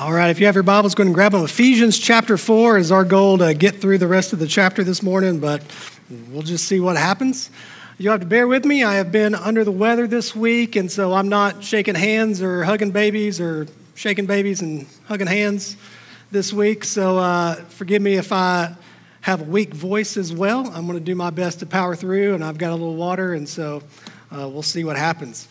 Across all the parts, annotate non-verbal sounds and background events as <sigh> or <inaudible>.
All right, if you have your Bibles, go and grab them. Ephesians chapter 4 is our goal to get through the rest of the chapter this morning, but we'll just see what happens. You'll have to bear with me. I have been under the weather this week, and so I'm not shaking hands or hugging babies or shaking babies and hugging hands this week. So uh, forgive me if I have a weak voice as well. I'm going to do my best to power through, and I've got a little water, and so uh, we'll see what happens.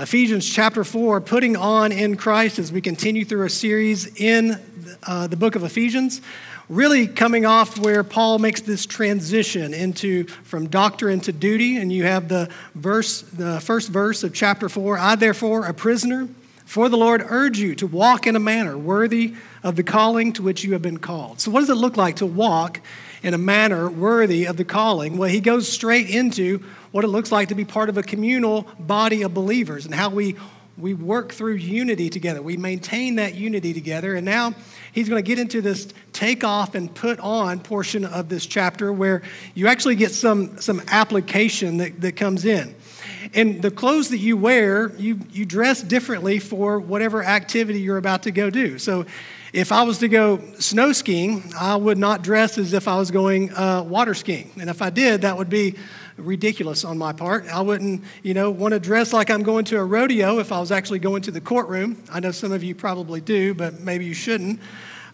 Ephesians chapter 4, putting on in Christ as we continue through a series in uh, the book of Ephesians, really coming off where Paul makes this transition into from doctrine to duty. And you have the verse, the first verse of chapter 4 I, therefore, a prisoner for the Lord, urge you to walk in a manner worthy of the calling to which you have been called. So, what does it look like to walk in a manner worthy of the calling? Well, he goes straight into what it looks like to be part of a communal body of believers and how we, we work through unity together. We maintain that unity together. And now he's going to get into this take off and put on portion of this chapter where you actually get some, some application that, that comes in. And the clothes that you wear, you, you dress differently for whatever activity you're about to go do. So if I was to go snow skiing, I would not dress as if I was going uh, water skiing. And if I did, that would be ridiculous on my part. I wouldn't, you know, want to dress like I'm going to a rodeo if I was actually going to the courtroom. I know some of you probably do, but maybe you shouldn't.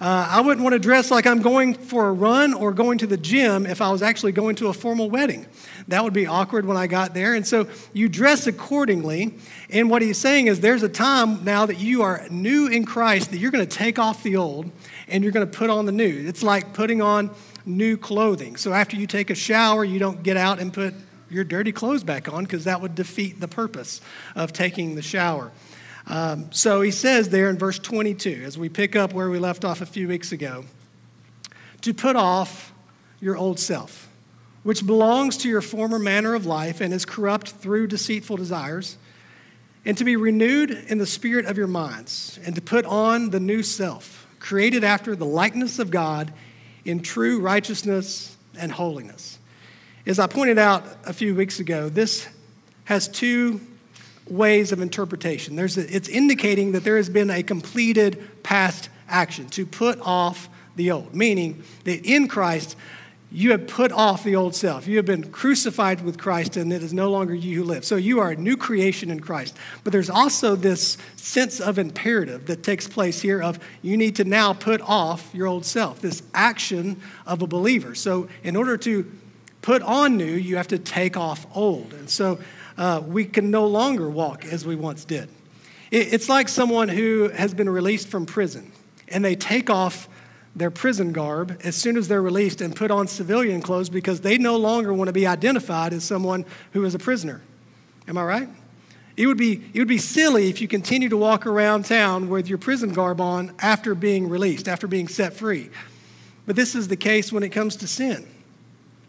Uh, I wouldn't want to dress like I'm going for a run or going to the gym if I was actually going to a formal wedding. That would be awkward when I got there. And so you dress accordingly. And what he's saying is there's a time now that you are new in Christ that you're going to take off the old and you're going to put on the new. It's like putting on new clothing. So after you take a shower, you don't get out and put your dirty clothes back on because that would defeat the purpose of taking the shower. Um, so he says there in verse 22, as we pick up where we left off a few weeks ago, to put off your old self, which belongs to your former manner of life and is corrupt through deceitful desires, and to be renewed in the spirit of your minds, and to put on the new self, created after the likeness of God in true righteousness and holiness. As I pointed out a few weeks ago, this has two ways of interpretation. There's a, it's indicating that there has been a completed past action to put off the old, meaning that in Christ, you have put off the old self. You have been crucified with Christ, and it is no longer you who live. So you are a new creation in Christ. But there's also this sense of imperative that takes place here of you need to now put off your old self, this action of a believer. So in order to put on new, you have to take off old. And so uh, we can no longer walk as we once did. It, it's like someone who has been released from prison, and they take off their prison garb as soon as they're released and put on civilian clothes because they no longer want to be identified as someone who is a prisoner. Am I right? It would, be, it would be silly if you continue to walk around town with your prison garb on after being released, after being set free. But this is the case when it comes to sin.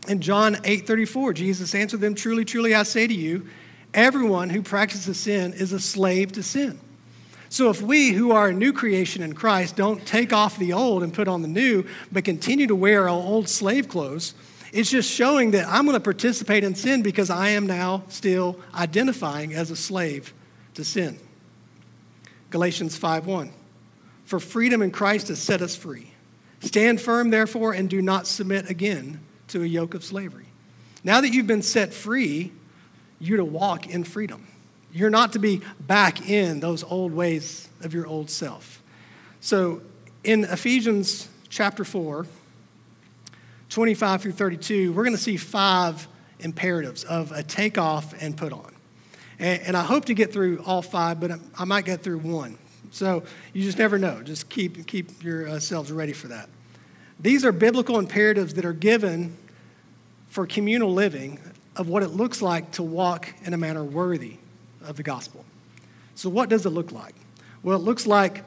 In John 8:34, Jesus answered them, "Truly, truly I say to you, everyone who practices sin is a slave to sin." So if we who are a new creation in Christ don't take off the old and put on the new, but continue to wear our old slave clothes, it's just showing that I'm going to participate in sin because I am now still identifying as a slave to sin. Galatians 5:1. For freedom in Christ has set us free. Stand firm, therefore, and do not submit again to a yoke of slavery. Now that you've been set free, you're to walk in freedom. You're not to be back in those old ways of your old self. So in Ephesians chapter 4, 25 through 32, we're going to see five imperatives of a take off and put on. And, and, I hope to get through all five, but I might get through one. So you just never know. Just keep, keep yourselves uh, ready for that. These are biblical imperatives that are given for communal living of what it looks like to walk in a manner worthy of the gospel. So, what does it look like? Well, it looks like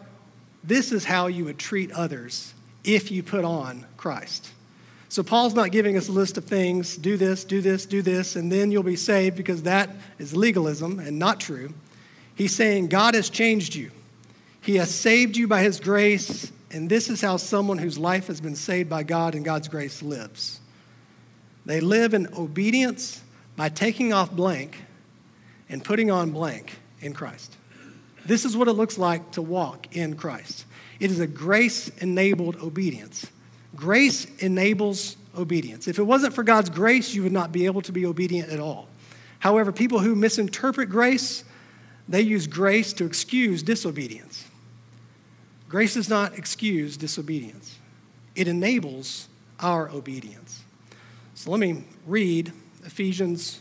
this is how you would treat others if you put on Christ. So, Paul's not giving us a list of things do this, do this, do this, and then you'll be saved because that is legalism and not true. He's saying God has changed you, He has saved you by His grace, and this is how someone whose life has been saved by God and God's grace lives. They live in obedience by taking off blank and putting on blank in Christ. This is what it looks like to walk in Christ. It is a grace enabled obedience. Grace enables obedience. If it wasn't for God's grace, you would not be able to be obedient at all. However, people who misinterpret grace, they use grace to excuse disobedience. Grace does not excuse disobedience, it enables our obedience. So let me read Ephesians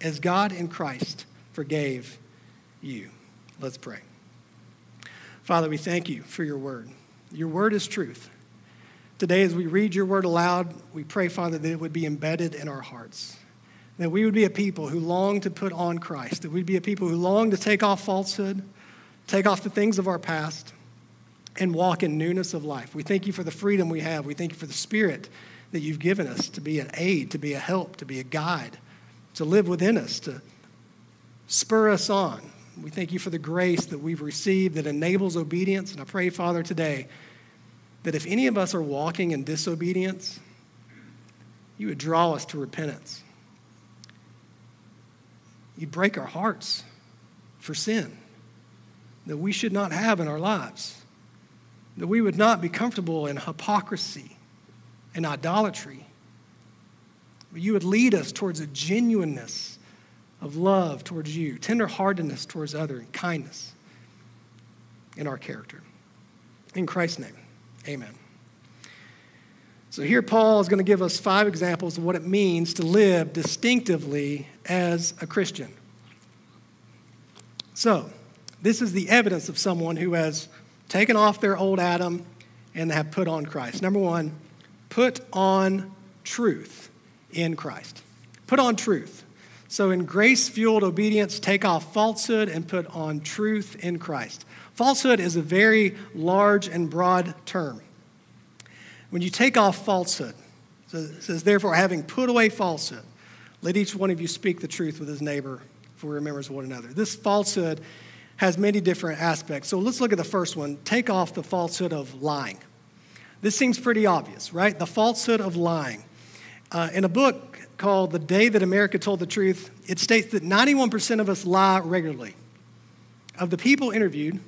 as God in Christ forgave you. Let's pray. Father, we thank you for your word. Your word is truth. Today, as we read your word aloud, we pray, Father, that it would be embedded in our hearts that we would be a people who long to put on Christ, that we'd be a people who long to take off falsehood, take off the things of our past, and walk in newness of life. We thank you for the freedom we have. We thank you for the Spirit that you've given us to be an aid, to be a help, to be a guide, to live within us, to spur us on. We thank you for the grace that we've received that enables obedience. And I pray, Father, today that if any of us are walking in disobedience, you would draw us to repentance You'd break our hearts for sin that we should not have in our lives, that we would not be comfortable in hypocrisy and idolatry. You would lead us towards a genuineness of love towards you, tenderheartedness towards other, and kindness in our character. In Christ's name, amen. So here Paul is going to give us five examples of what it means to live distinctively as a Christian. So, this is the evidence of someone who has taken off their old Adam and have put on Christ. Number one, put on truth in Christ. Put on truth. So, in grace fueled obedience, take off falsehood and put on truth in Christ. Falsehood is a very large and broad term. When you take off falsehood, it says, therefore, having put away falsehood, let each one of you speak the truth with his neighbor, for we remembers one another. This falsehood has many different aspects. So let's look at the first one. Take off the falsehood of lying. This seems pretty obvious, right? The falsehood of lying. Uh, in a book called The Day That America Told the Truth, it states that 91% of us lie regularly. Of the people interviewed,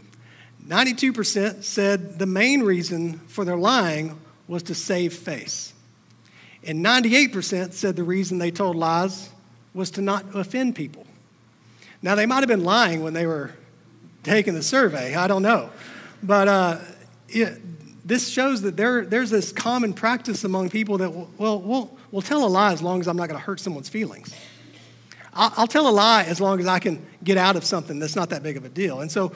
92% said the main reason for their lying was to save face. And 98% said the reason they told lies was to not offend people. Now, they might have been lying when they were taking the survey, I don't know. But uh, it, this shows that there, there's this common practice among people that, well, we'll, we'll tell a lie as long as I'm not going to hurt someone's feelings. I'll, I'll tell a lie as long as I can get out of something that's not that big of a deal. And so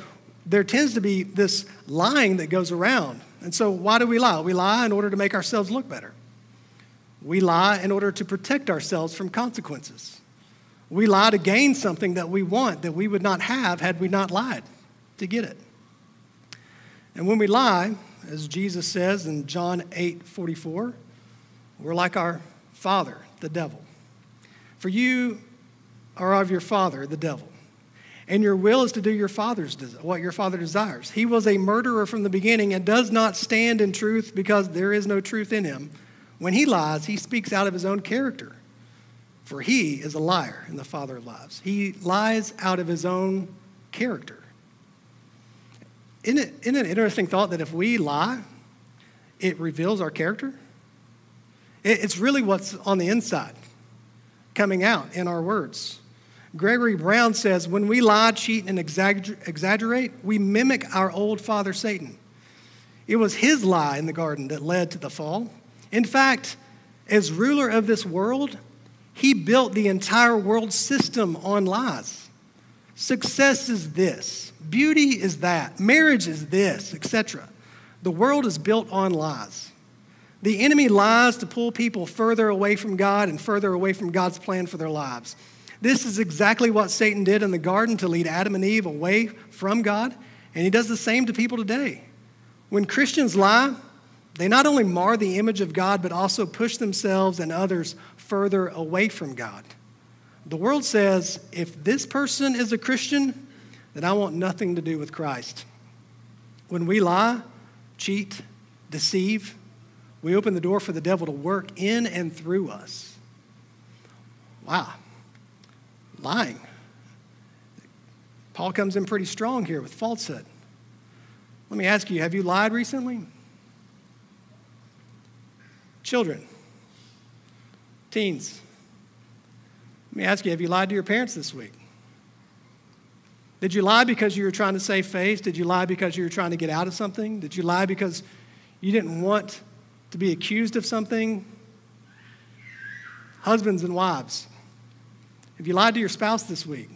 there tends to be this lying that goes around. And so, why do we lie? We lie in order to make ourselves look better. We lie in order to protect ourselves from consequences. We lie to gain something that we want that we would not have had we not lied to get it. And when we lie, as Jesus says in John 8 44, we're like our father, the devil. For you are of your father, the devil. And your will is to do your father's what your father desires. He was a murderer from the beginning and does not stand in truth because there is no truth in him. When he lies, he speaks out of his own character, for he is a liar and the father of lies. He lies out of his own character. Isn't it, isn't it an interesting thought that if we lie, it reveals our character? It, it's really what's on the inside coming out in our words. Gregory Brown says when we lie, cheat, and exaggerate, we mimic our old father Satan. It was his lie in the garden that led to the fall. In fact, as ruler of this world, he built the entire world system on lies. Success is this, beauty is that, marriage is this, etc. The world is built on lies. The enemy lies to pull people further away from God and further away from God's plan for their lives. This is exactly what Satan did in the garden to lead Adam and Eve away from God, and he does the same to people today. When Christians lie, they not only mar the image of God, but also push themselves and others further away from God. The world says if this person is a Christian, then I want nothing to do with Christ. When we lie, cheat, deceive, we open the door for the devil to work in and through us. Wow. Lying. Paul comes in pretty strong here with falsehood. Let me ask you have you lied recently? Children, teens, let me ask you have you lied to your parents this week? Did you lie because you were trying to save face? Did you lie because you were trying to get out of something? Did you lie because you didn't want to be accused of something? Husbands and wives, have you lied to your spouse this week?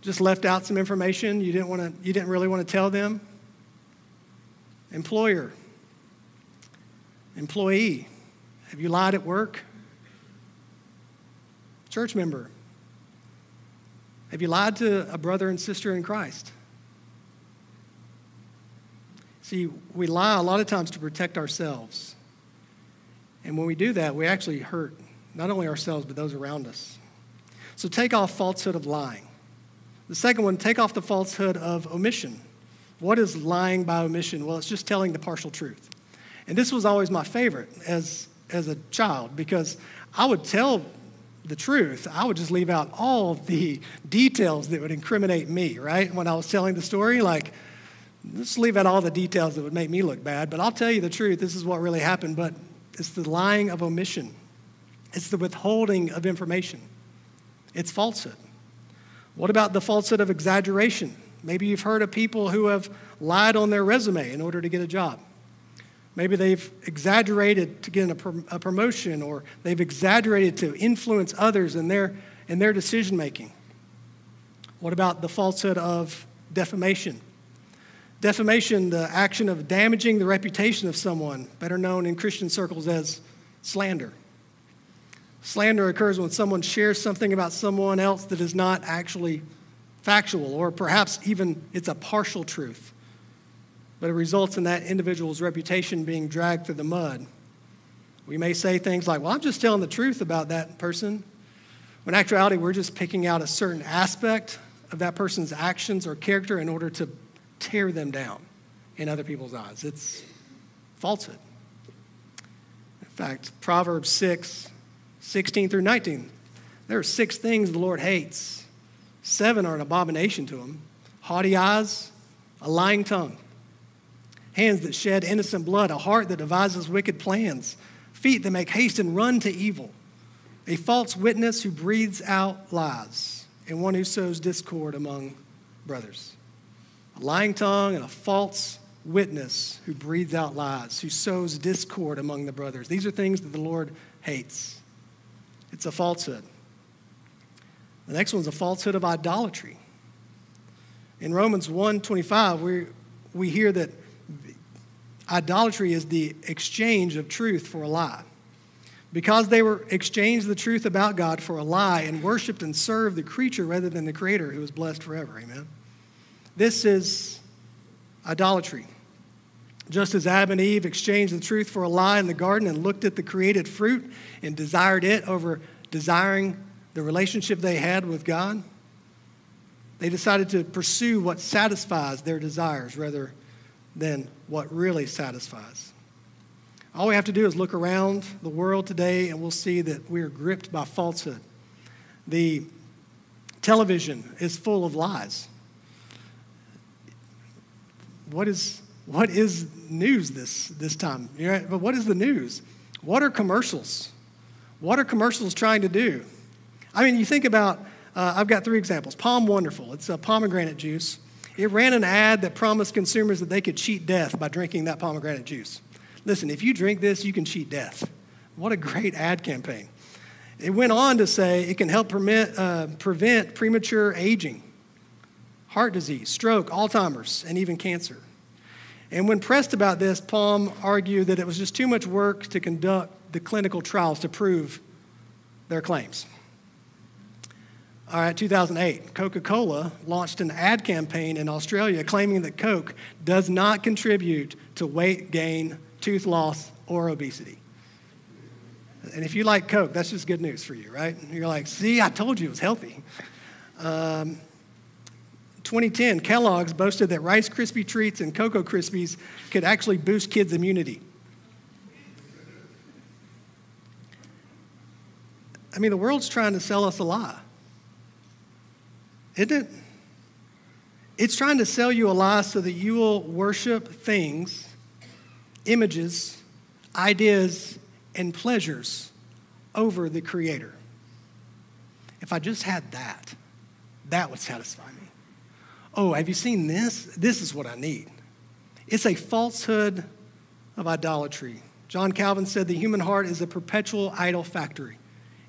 Just left out some information you didn't, want to, you didn't really want to tell them? Employer, employee, have you lied at work? Church member, have you lied to a brother and sister in Christ? See, we lie a lot of times to protect ourselves. And when we do that, we actually hurt not only ourselves, but those around us. So take off falsehood of lying. The second one, take off the falsehood of omission. What is lying by omission? Well, it's just telling the partial truth. And this was always my favorite as, as a child because I would tell the truth, I would just leave out all the details that would incriminate me, right? When I was telling the story, like, just leave out all the details that would make me look bad, but I'll tell you the truth. This is what really happened, but it's the lying of omission, it's the withholding of information, it's falsehood. What about the falsehood of exaggeration? Maybe you've heard of people who have lied on their resume in order to get a job. Maybe they've exaggerated to get a, prom- a promotion, or they've exaggerated to influence others in their, in their decision making. What about the falsehood of defamation? Defamation, the action of damaging the reputation of someone, better known in Christian circles as slander. Slander occurs when someone shares something about someone else that is not actually factual, or perhaps even it's a partial truth but it results in that individual's reputation being dragged through the mud. We may say things like, Well, I'm just telling the truth about that person. When in actuality, we're just picking out a certain aspect of that person's actions or character in order to tear them down in other people's eyes. It's falsehood. In fact, Proverbs 6, 16 through 19, there are six things the Lord hates. Seven are an abomination to him haughty eyes, a lying tongue hands that shed innocent blood, a heart that devises wicked plans, feet that make haste and run to evil, a false witness who breathes out lies, and one who sows discord among brothers. A lying tongue and a false witness who breathes out lies, who sows discord among the brothers. These are things that the Lord hates. It's a falsehood. The next one's a falsehood of idolatry. In Romans 1:25, we we hear that Idolatry is the exchange of truth for a lie. Because they were exchanged the truth about God for a lie and worshiped and served the creature rather than the creator who is blessed forever. Amen. This is idolatry. Just as Adam and Eve exchanged the truth for a lie in the garden and looked at the created fruit and desired it over desiring the relationship they had with God, they decided to pursue what satisfies their desires rather than what really satisfies. All we have to do is look around the world today and we'll see that we are gripped by falsehood. The television is full of lies. What is, what is news this, this time? But what is the news? What are commercials? What are commercials trying to do? I mean, you think about, uh, I've got three examples. POM Wonderful, it's a pomegranate juice It ran an ad that promised consumers that they could cheat death by drinking that pomegranate juice. Listen, if you drink this, you can cheat death. What a great ad campaign. It went on to say it can help permit, uh, prevent premature aging, heart disease, stroke, Alzheimer's, and even cancer. And when pressed about this, POM argued that it was just too much work to conduct the clinical trials to prove their claims. All right, 2008, Coca Cola launched an ad campaign in Australia claiming that Coke does not contribute to weight gain, tooth loss, or obesity. And if you like Coke, that's just good news for you, right? You're like, see, I told you it was healthy. Um, 2010, Kellogg's boasted that Rice Krispie treats and Cocoa Krispies could actually boost kids' immunity. I mean, the world's trying to sell us a lie, isn't it? It's trying to sell you a lie so that you will worship things, images, ideas, and pleasures over the Creator. If I just had that, that would satisfy me. Oh, have you seen this? This is what I need. It's a falsehood of idolatry. John Calvin said the human heart is a perpetual idol factory.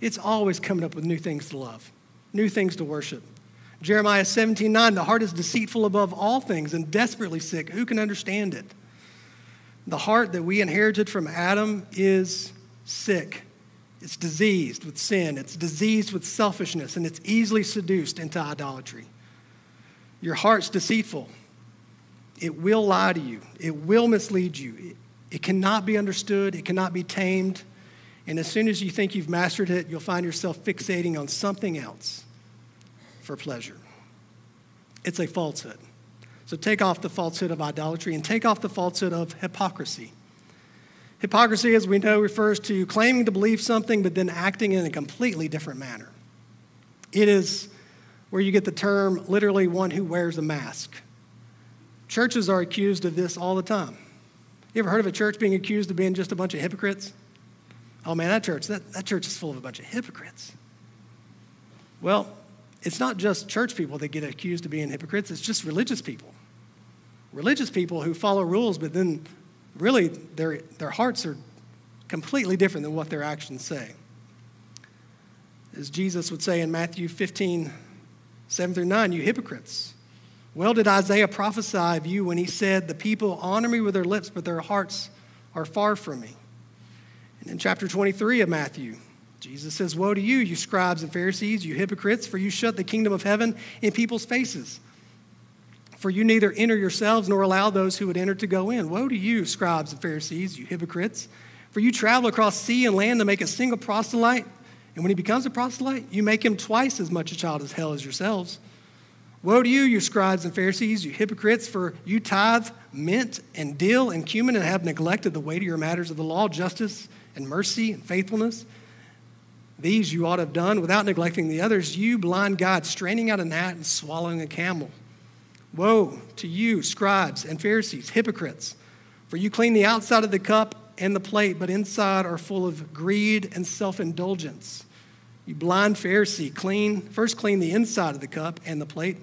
It's always coming up with new things to love, new things to worship. Jeremiah 17 9, the heart is deceitful above all things and desperately sick. Who can understand it? The heart that we inherited from Adam is sick. It's diseased with sin, it's diseased with selfishness, and it's easily seduced into idolatry. Your heart's deceitful. It will lie to you, it will mislead you. It, cannot be understood, it cannot be tamed. And as soon as you think you've mastered it, you'll find yourself fixating on something else for pleasure. It's a falsehood. So take off the falsehood of idolatry and take off the falsehood of hypocrisy. Hypocrisy, as we know, refers to claiming to believe something but then acting in a completely different manner. It is where you get the term literally one who wears a mask. Churches are accused of this all the time. You ever heard of a church being accused of being just a bunch of hypocrites? Oh man, that church, that, that church is full of a bunch of hypocrites. Well, it's not just church people that get accused of being hypocrites, it's just religious people. Religious people who follow rules, but then really their, their hearts are completely different than what their actions say. As Jesus would say in Matthew 15, 7 through 9, you hypocrites. Well, did Isaiah prophesy of you when he said, The people honor me with their lips, but their hearts are far from me? And in chapter 23 of Matthew, Jesus says, Woe to you, you scribes and Pharisees, you hypocrites, for you shut the kingdom of heaven in people's faces. For you neither enter yourselves nor allow those who would enter to go in. Woe to you, scribes and Pharisees, you hypocrites! For you travel across sea and land to make a single proselyte, and when he becomes a proselyte, you make him twice as much a child of hell as yourselves. Woe to you, you scribes and Pharisees, you hypocrites, for you tithe mint and dill and cumin and have neglected the weightier matters of the law, justice and mercy and faithfulness. These you ought to have done without neglecting the others. You, blind God, straining out a gnat and swallowing a camel. Woe to you, scribes and Pharisees, hypocrites, for you clean the outside of the cup and the plate, but inside are full of greed and self indulgence. You blind Pharisee, clean, first clean the inside of the cup and the plate,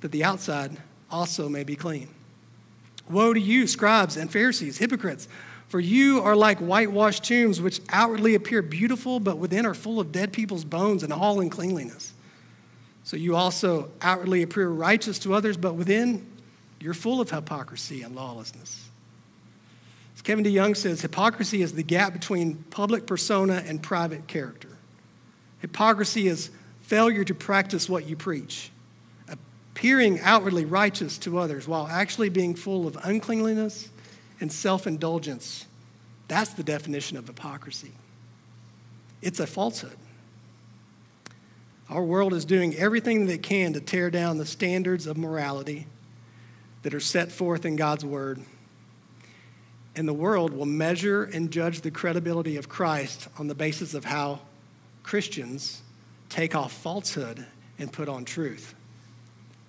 that the outside also may be clean. Woe to you, scribes and Pharisees, hypocrites, for you are like whitewashed tombs, which outwardly appear beautiful, but within are full of dead people's bones and all uncleanliness. So you also outwardly appear righteous to others, but within you're full of hypocrisy and lawlessness. As Kevin DeYoung says, hypocrisy is the gap between public persona and private character. Hypocrisy is failure to practice what you preach, appearing outwardly righteous to others while actually being full of uncleanliness and self indulgence. That's the definition of hypocrisy. It's a falsehood. Our world is doing everything that it can to tear down the standards of morality that are set forth in God's Word. And the world will measure and judge the credibility of Christ on the basis of how Christians take off falsehood and put on truth.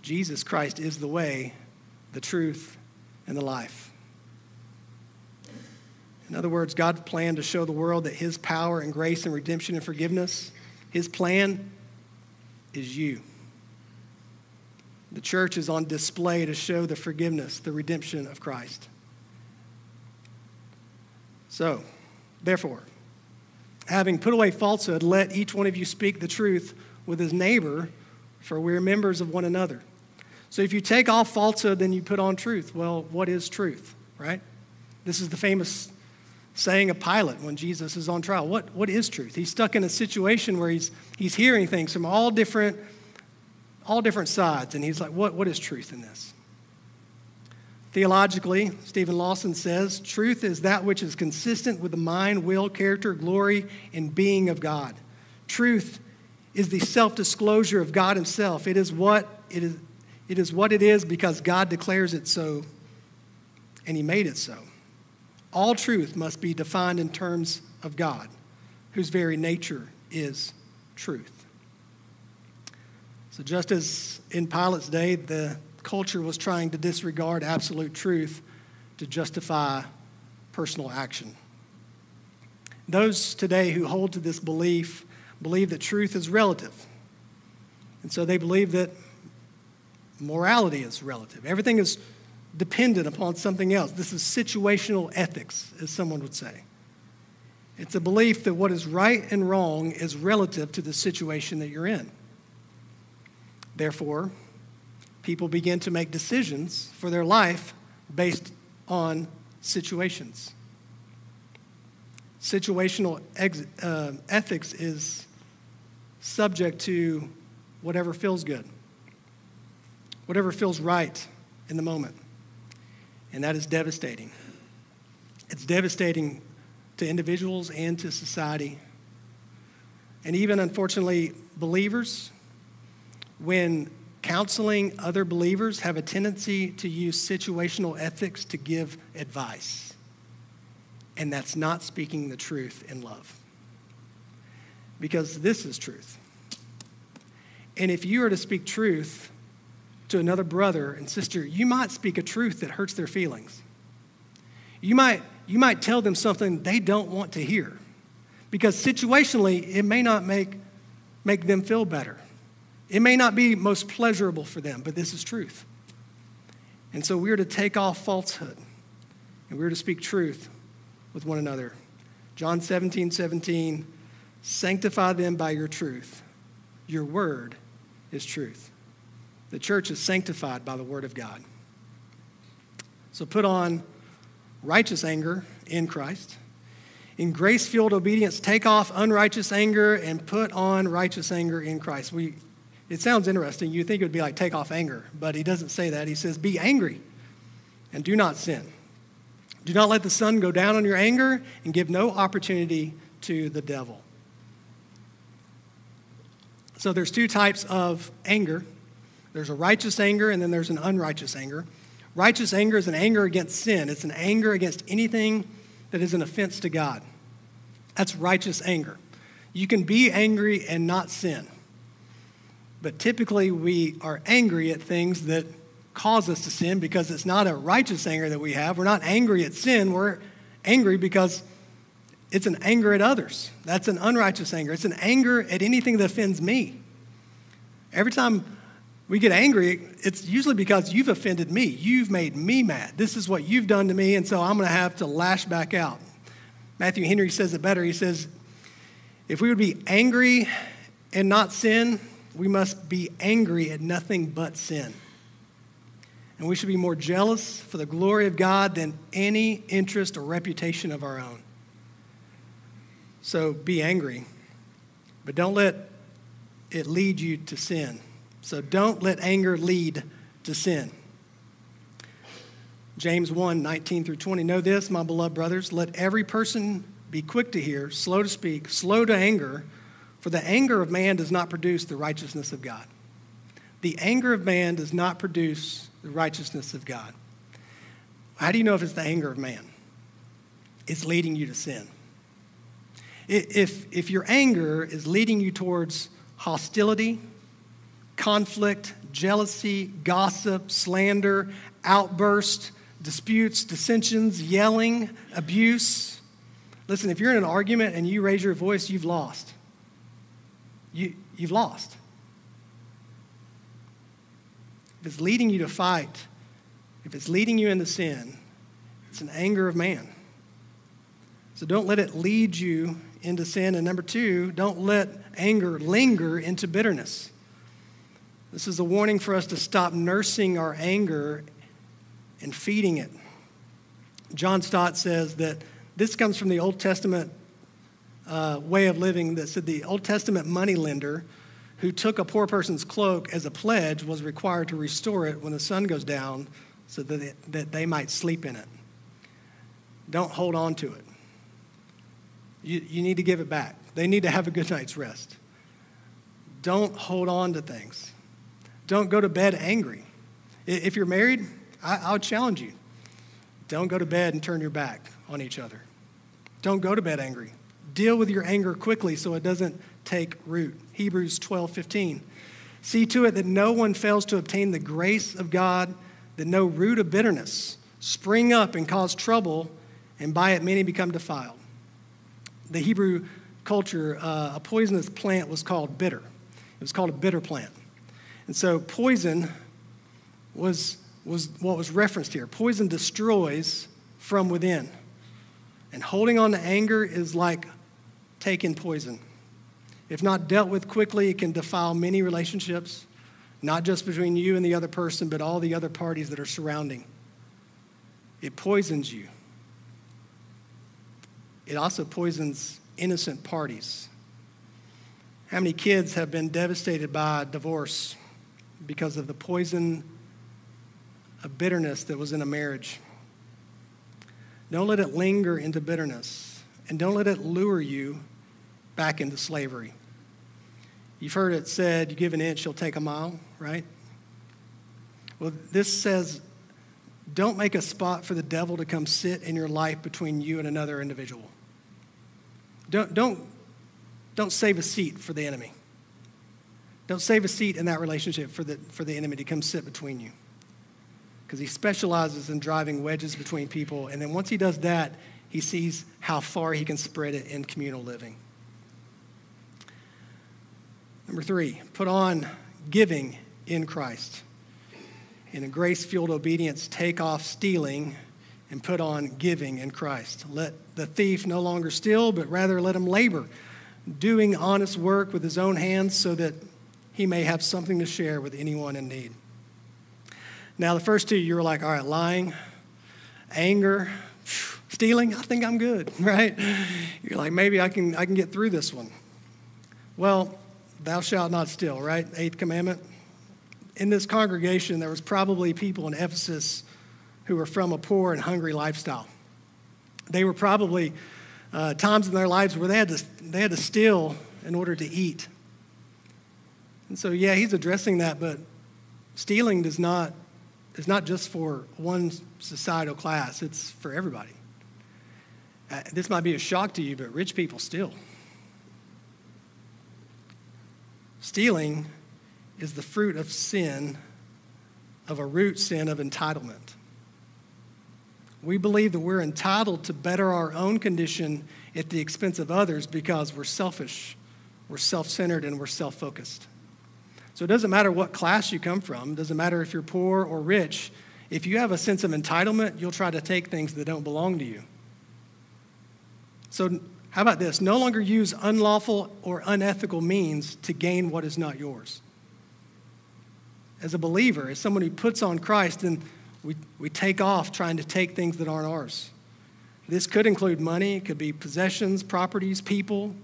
Jesus Christ is the way, the truth, and the life. In other words, God's plan to show the world that His power and grace and redemption and forgiveness, His plan is you. The church is on display to show the forgiveness, the redemption of Christ. So, therefore, having put away falsehood, let each one of you speak the truth with his neighbor, for we are members of one another. So if you take off falsehood, then you put on truth. Well, what is truth, right? This is the famous saying of Pilate when Jesus is on trial. What, what is truth? He's stuck in a situation where he's, he's hearing things from all different, all different sides, and he's like, what, what is truth in this? Theologically, Steven Lawson says, truth is that which is consistent with the mind, will, character, glory, and being of God. Truth is the self disclosure of God Himself. It is what it is, it is what it is because God declares it so, and He made it so. All truth must be defined in terms of God, whose very nature is truth. So, just as in Pilate's day, the culture was trying to disregard absolute truth to justify personal action. Those today who hold to this belief believe that truth is relative. And so they believe that morality is relative. Everything is dependent upon something else. This is situational ethics, as someone would say. It's a belief that what is right and wrong is relative to the situation that you're in. Therefore, people begin to make decisions for their life based on situations. Situational ex- uh, ethics is subject to whatever feels good, whatever feels right in the moment. And that is devastating. It's devastating to individuals and to society. And even, unfortunately, believers, when counseling other believers, have a tendency to use situational ethics to give advice. And that's not speaking the truth in love. Because this is truth. And if you are to speak truth to another brother and sister, you might speak a truth that hurts their feelings. You might, you might tell them something they don't want to hear. Because situationally, it may not make, make them feel better. It may not be most pleasurable for them, but this is truth. And so we're to take off falsehood and we're to speak truth with one another. John 17, 17, sanctify them by your truth. Your word is truth. The church is sanctified by the word of God. So put on righteous anger in Christ. In grace fueled obedience, take off unrighteous anger and put on righteous anger in Christ. We it sounds interesting. You think it would be like take off anger, but he doesn't say that. He says, Be angry and do not sin. Do not let the sun go down on your anger and give no opportunity to the devil. So there's two types of anger. There's a righteous anger and then there's an unrighteous anger. Righteous anger is an anger against sin. It's an anger against anything that is an offense to God. That's righteous anger. You can be angry and not sin. But typically, we are angry at things that cause us to sin because it's not a righteous anger that we have. We're not angry at sin. We're angry because it's an anger at others. That's an unrighteous anger. It's an anger at anything that offends me. Every time we get angry, it's usually because you've offended me. You've made me mad. This is what you've done to me, and so I'm going to have to lash back out. Matthew Henry says it better. He says, if we would be angry and not sin, we must be angry at nothing but sin. And we should be more jealous for the glory of God than any interest or reputation of our own. So be angry, but don't let it lead you to sin. So don't let anger lead to sin. James 1 19 through 20. Know this, my beloved brothers, let every person be quick to hear, slow to speak, slow to anger for the anger of man does not produce the righteousness of God. The anger of man does not produce the righteousness of God. How do you know if it's the anger of man? It's leading you to sin. If, if your anger is leading you towards hostility, conflict, jealousy, gossip, slander, outburst, disputes, dissensions, yelling, abuse, listen, if you're in an argument and you raise your voice, you've lost you, you've lost. if it's leading you to fight, if it's leading you into sin, it's an anger of man. So don't let it lead you into sin. And number two, don't let anger linger into bitterness. This is a warning for us to stop nursing our anger and feeding it. John Stott says that this comes from the Old Testament uh, way of living that said the Old Testament moneylender who took a poor person's cloak as a pledge was required to restore it when the sun goes down so that, it, that they might sleep in it. Don't hold on to it. You, you need to give it back. They need to have a good night's rest. Don't hold on to things. Don't go to bed angry. If you're married, I, I would challenge you. Don't go to bed and turn your back on each other. Don't go to bed angry. Deal with your anger quickly so it doesn't take root. Hebrews 12 15. See to it that no one fails to obtain the grace of God, that no root of bitterness spring up and cause trouble, and by it many become defiled. The Hebrew culture, uh, a poisonous plant was called bitter. It was called a bitter plant. And so poison was, was what was referenced here. Poison destroys from within. And holding on to anger is like taking poison. If not dealt with quickly, it can defile many relationships, not just between you and the other person, but all the other parties that are surrounding. It poisons you. It also poisons innocent parties. How many kids have been devastated by divorce because of the poison of bitterness that was in a marriage? Don't let it linger into bitterness, and don't let it lure you back into slavery. You've heard it said, you give an inch, you'll take a mile, right? Well, this says, don't make a spot for the devil to come sit in your life between you and another individual. Don't, don't, don't save a seat for the enemy. Don't save a seat in that relationship for the, for the enemy to come sit between you. Because he specializes in driving wedges between people. And then once he does that, he sees how far he can spread it in communal living. Number three, put on giving in Christ. In a grace fueled obedience, take off stealing and put on giving in Christ. Let the thief no longer steal, but rather let him labor, doing honest work with his own hands so that he may have something to share with anyone in need. Now, the first two, you were like, all right, lying, anger, stealing, I think I'm good, <laughs> right? You're like, maybe I can, I can get through this one. Well, thou shalt not steal, right? Eighth commandment. In this congregation, there was probably people in Ephesus who were from a poor and hungry lifestyle. They were probably uh, times in their lives where they had, to, they had to steal in order to eat. And so, yeah, he's addressing that, but stealing does not, is not just for one societal class, it's for everybody. Uh, this might be a shock to you, but rich people steal. Stealing is the fruit of sin, of a root sin of entitlement. We believe that we're entitled to better our own condition at the expense of others because we're selfish, we're self centered, and we're self focused. So it doesn't matter what class you come from, it doesn't matter if you're poor or rich. If you have a sense of entitlement, you'll try to take things that don't belong to you. So how about this? No longer use unlawful or unethical means to gain what is not yours. As a believer, as someone who puts on Christ, then we, we take off trying to take things that aren't ours. This could include money, it could be possessions, properties, people.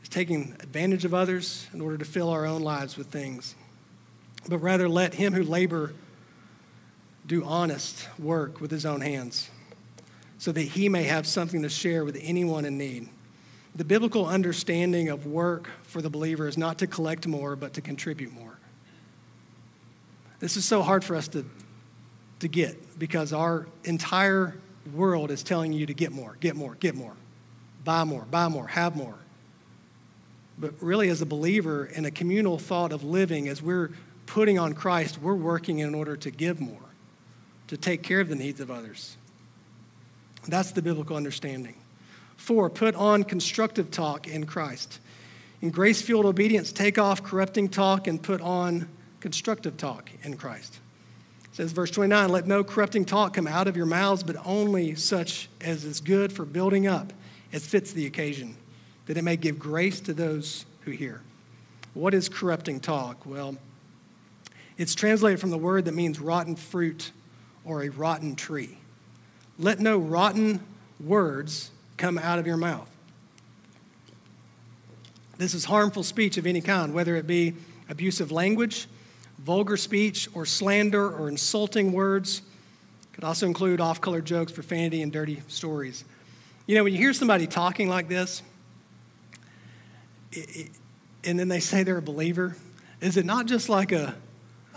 It's taking advantage of others in order to fill our own lives with things. But rather let him who labor do honest work with his own hands so that he may have something to share with anyone in need. The biblical understanding of work for the believer is not to collect more, but to contribute more. This is so hard for us to, to get because our entire world is telling you to get more, get more, get more, buy more, buy more, have more. But really, as a believer in a communal thought of living, as we're putting on Christ, we're working in order to give more, to take care of the needs of others. That's the biblical understanding. Four, put on constructive talk in Christ. In grace fueled obedience, take off corrupting talk and put on constructive talk in Christ. It says, verse 29, let no corrupting talk come out of your mouths, but only such as is good for building up, as fits the occasion, that it may give grace to those who hear. What is corrupting talk? Well, it's translated from the word that means rotten fruit or a rotten tree. Let no rotten words come out of your mouth. This is harmful speech of any kind, whether it be abusive language, vulgar speech, or slander or insulting words. Could also include off color jokes, profanity, and dirty stories. You know, when you hear somebody talking like this, it, it, and then they say they're a believer, is it not just like a,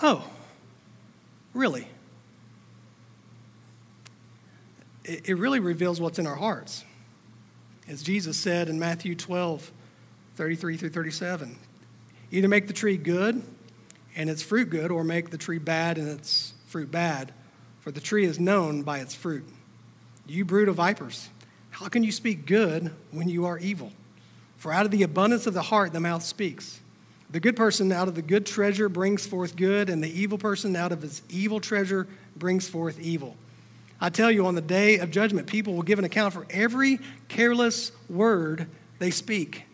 oh, really? It, really reveals what's in our hearts. As Jesus said in Matthew 12, 33 through 37. Either make the tree good and its fruit good, or make the tree bad and its fruit bad, for the tree is known by its fruit. You brood of vipers, how can you speak good when you are evil? For out of the abundance of the heart the mouth speaks. The good person out of the good treasure brings forth good, and the evil person out of his evil treasure brings forth evil. I tell you, on the day of judgment, people will give an account for every careless word they speak.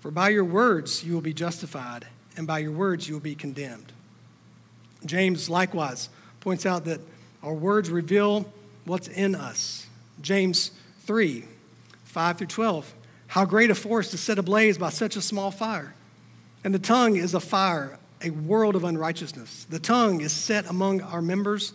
For by your words you will be justified, and by your words you will be condemned. James likewise points out that our words reveal what's in us. James 3 5 through 12. How great a forest is set ablaze by such a small fire. And the tongue is a fire, a world of unrighteousness. The tongue is set among our members,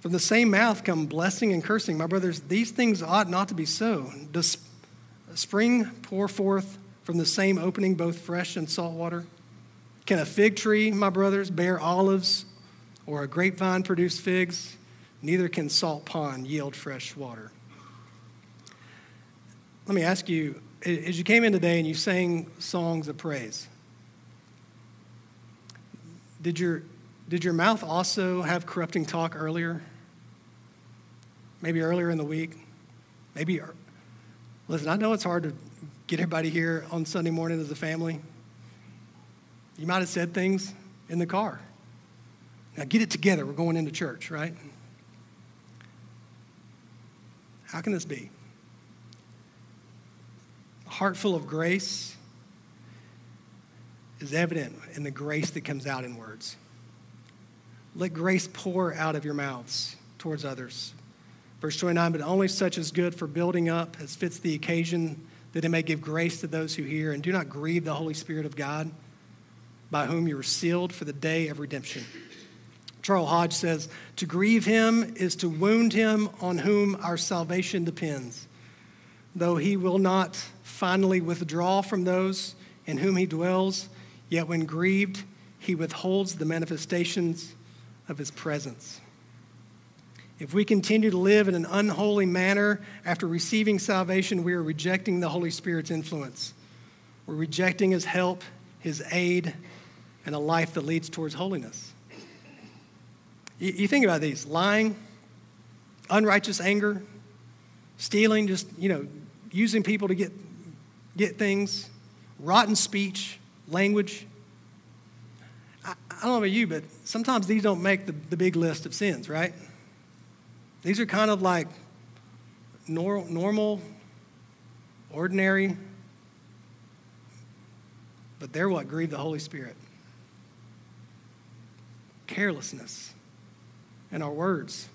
From the same mouth come blessing and cursing. My brothers, these things ought not to be so. Does spring pour forth from the same opening both fresh and salt water? Can a fig tree, my brothers, bear olives or a grapevine produce figs? Neither can salt pond yield fresh water. Let me ask you as you came in today and you sang songs of praise, did your, did your mouth also have corrupting talk earlier? Maybe earlier in the week? Maybe, listen, I know it's hard to get everybody here on Sunday morning as a family. You might have said things in the car. Now get it together. We're going into church, right? How can this be? A heart full of grace is evident in the grace that comes out in words. Let grace pour out of your mouths towards others. Verse 29, but only such is good for building up as fits the occasion that it may give grace to those who hear, and do not grieve the Holy Spirit of God, by whom you were sealed for the day of redemption. Charles Hodge says, To grieve him is to wound him on whom our salvation depends, though he will not finally withdraw from those in whom he dwells, yet when grieved, he withholds the manifestations of his presence. If we continue to live in an unholy manner after receiving salvation, we are rejecting the Holy Spirit's influence. We're rejecting His help, His aid, and a life that leads towards holiness. You, you think about these lying, unrighteous anger, stealing, just, you know, using people to get, get things, rotten speech, language. I, I don't know about you, but sometimes these don't make the, the big list of sins, right? These are kind of like nor- normal, ordinary, but they're what grieve the Holy Spirit. Carelessness in our words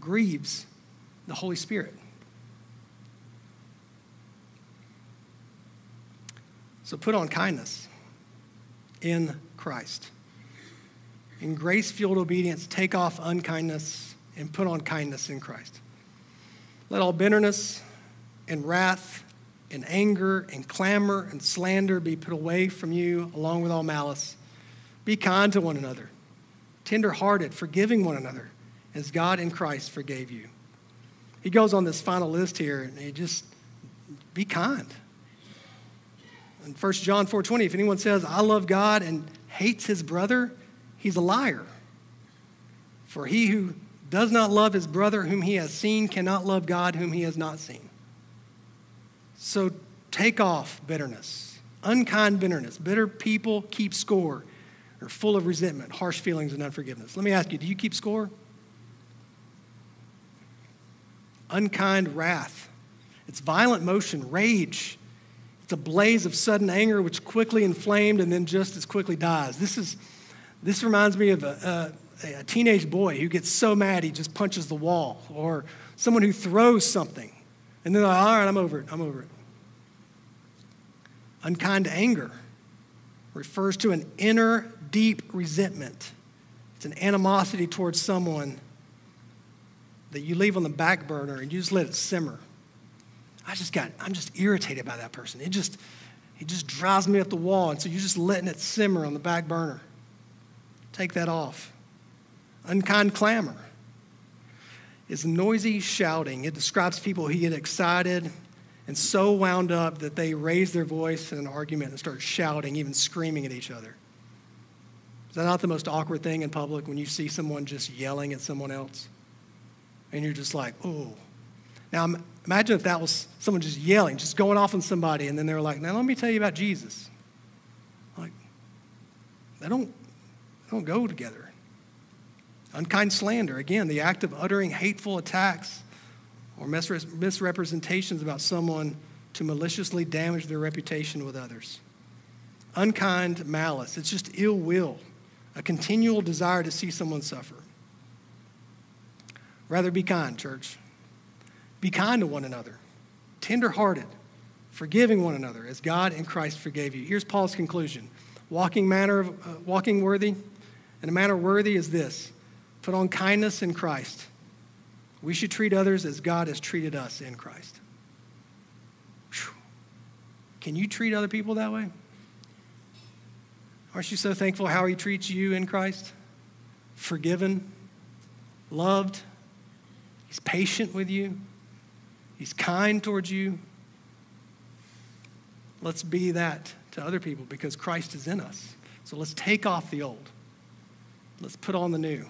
grieves the Holy Spirit. So put on kindness in Christ. In grace fueled obedience, take off unkindness and put on kindness in Christ. Let all bitterness and wrath and anger and clamor and slander be put away from you, along with all malice. Be kind to one another, tenderhearted, forgiving one another, as God in Christ forgave you. He goes on this final list here, and he just be kind. In 1 John 4:20, if anyone says, I love God and hates his brother, he's a liar. For he who does not love his brother whom he has seen cannot love God whom he has not seen. So take off bitterness, unkind bitterness. Bitter people keep score, are full of resentment, harsh feelings, and unforgiveness. Let me ask you do you keep score? Unkind wrath. It's violent motion, rage. It's a blaze of sudden anger which quickly inflamed and then just as quickly dies. This, is, this reminds me of a, a, a teenage boy who gets so mad he just punches the wall, or someone who throws something and then, like, all right, I'm over it, I'm over it. Unkind anger refers to an inner deep resentment. It's an animosity towards someone that you leave on the back burner and you just let it simmer. I just got, I'm just irritated by that person. It just, it just drives me up the wall. And so you're just letting it simmer on the back burner. Take that off. Unkind clamor is noisy shouting. It describes people who get excited and so wound up that they raise their voice in an argument and start shouting, even screaming at each other. Is that not the most awkward thing in public when you see someone just yelling at someone else? And you're just like, oh. Now, imagine if that was someone just yelling, just going off on somebody, and then they're like, now let me tell you about Jesus. Like, they don't, they don't go together. Unkind slander, again, the act of uttering hateful attacks or misrepresentations about someone to maliciously damage their reputation with others. Unkind malice, it's just ill will, a continual desire to see someone suffer. Rather be kind, church. Be kind to one another, tenderhearted, forgiving one another as God and Christ forgave you. Here's Paul's conclusion walking, manner of, uh, walking worthy, and a manner worthy is this Put on kindness in Christ. We should treat others as God has treated us in Christ. Whew. Can you treat other people that way? Aren't you so thankful how He treats you in Christ? Forgiven, loved, He's patient with you, He's kind towards you. Let's be that to other people because Christ is in us. So let's take off the old, let's put on the new.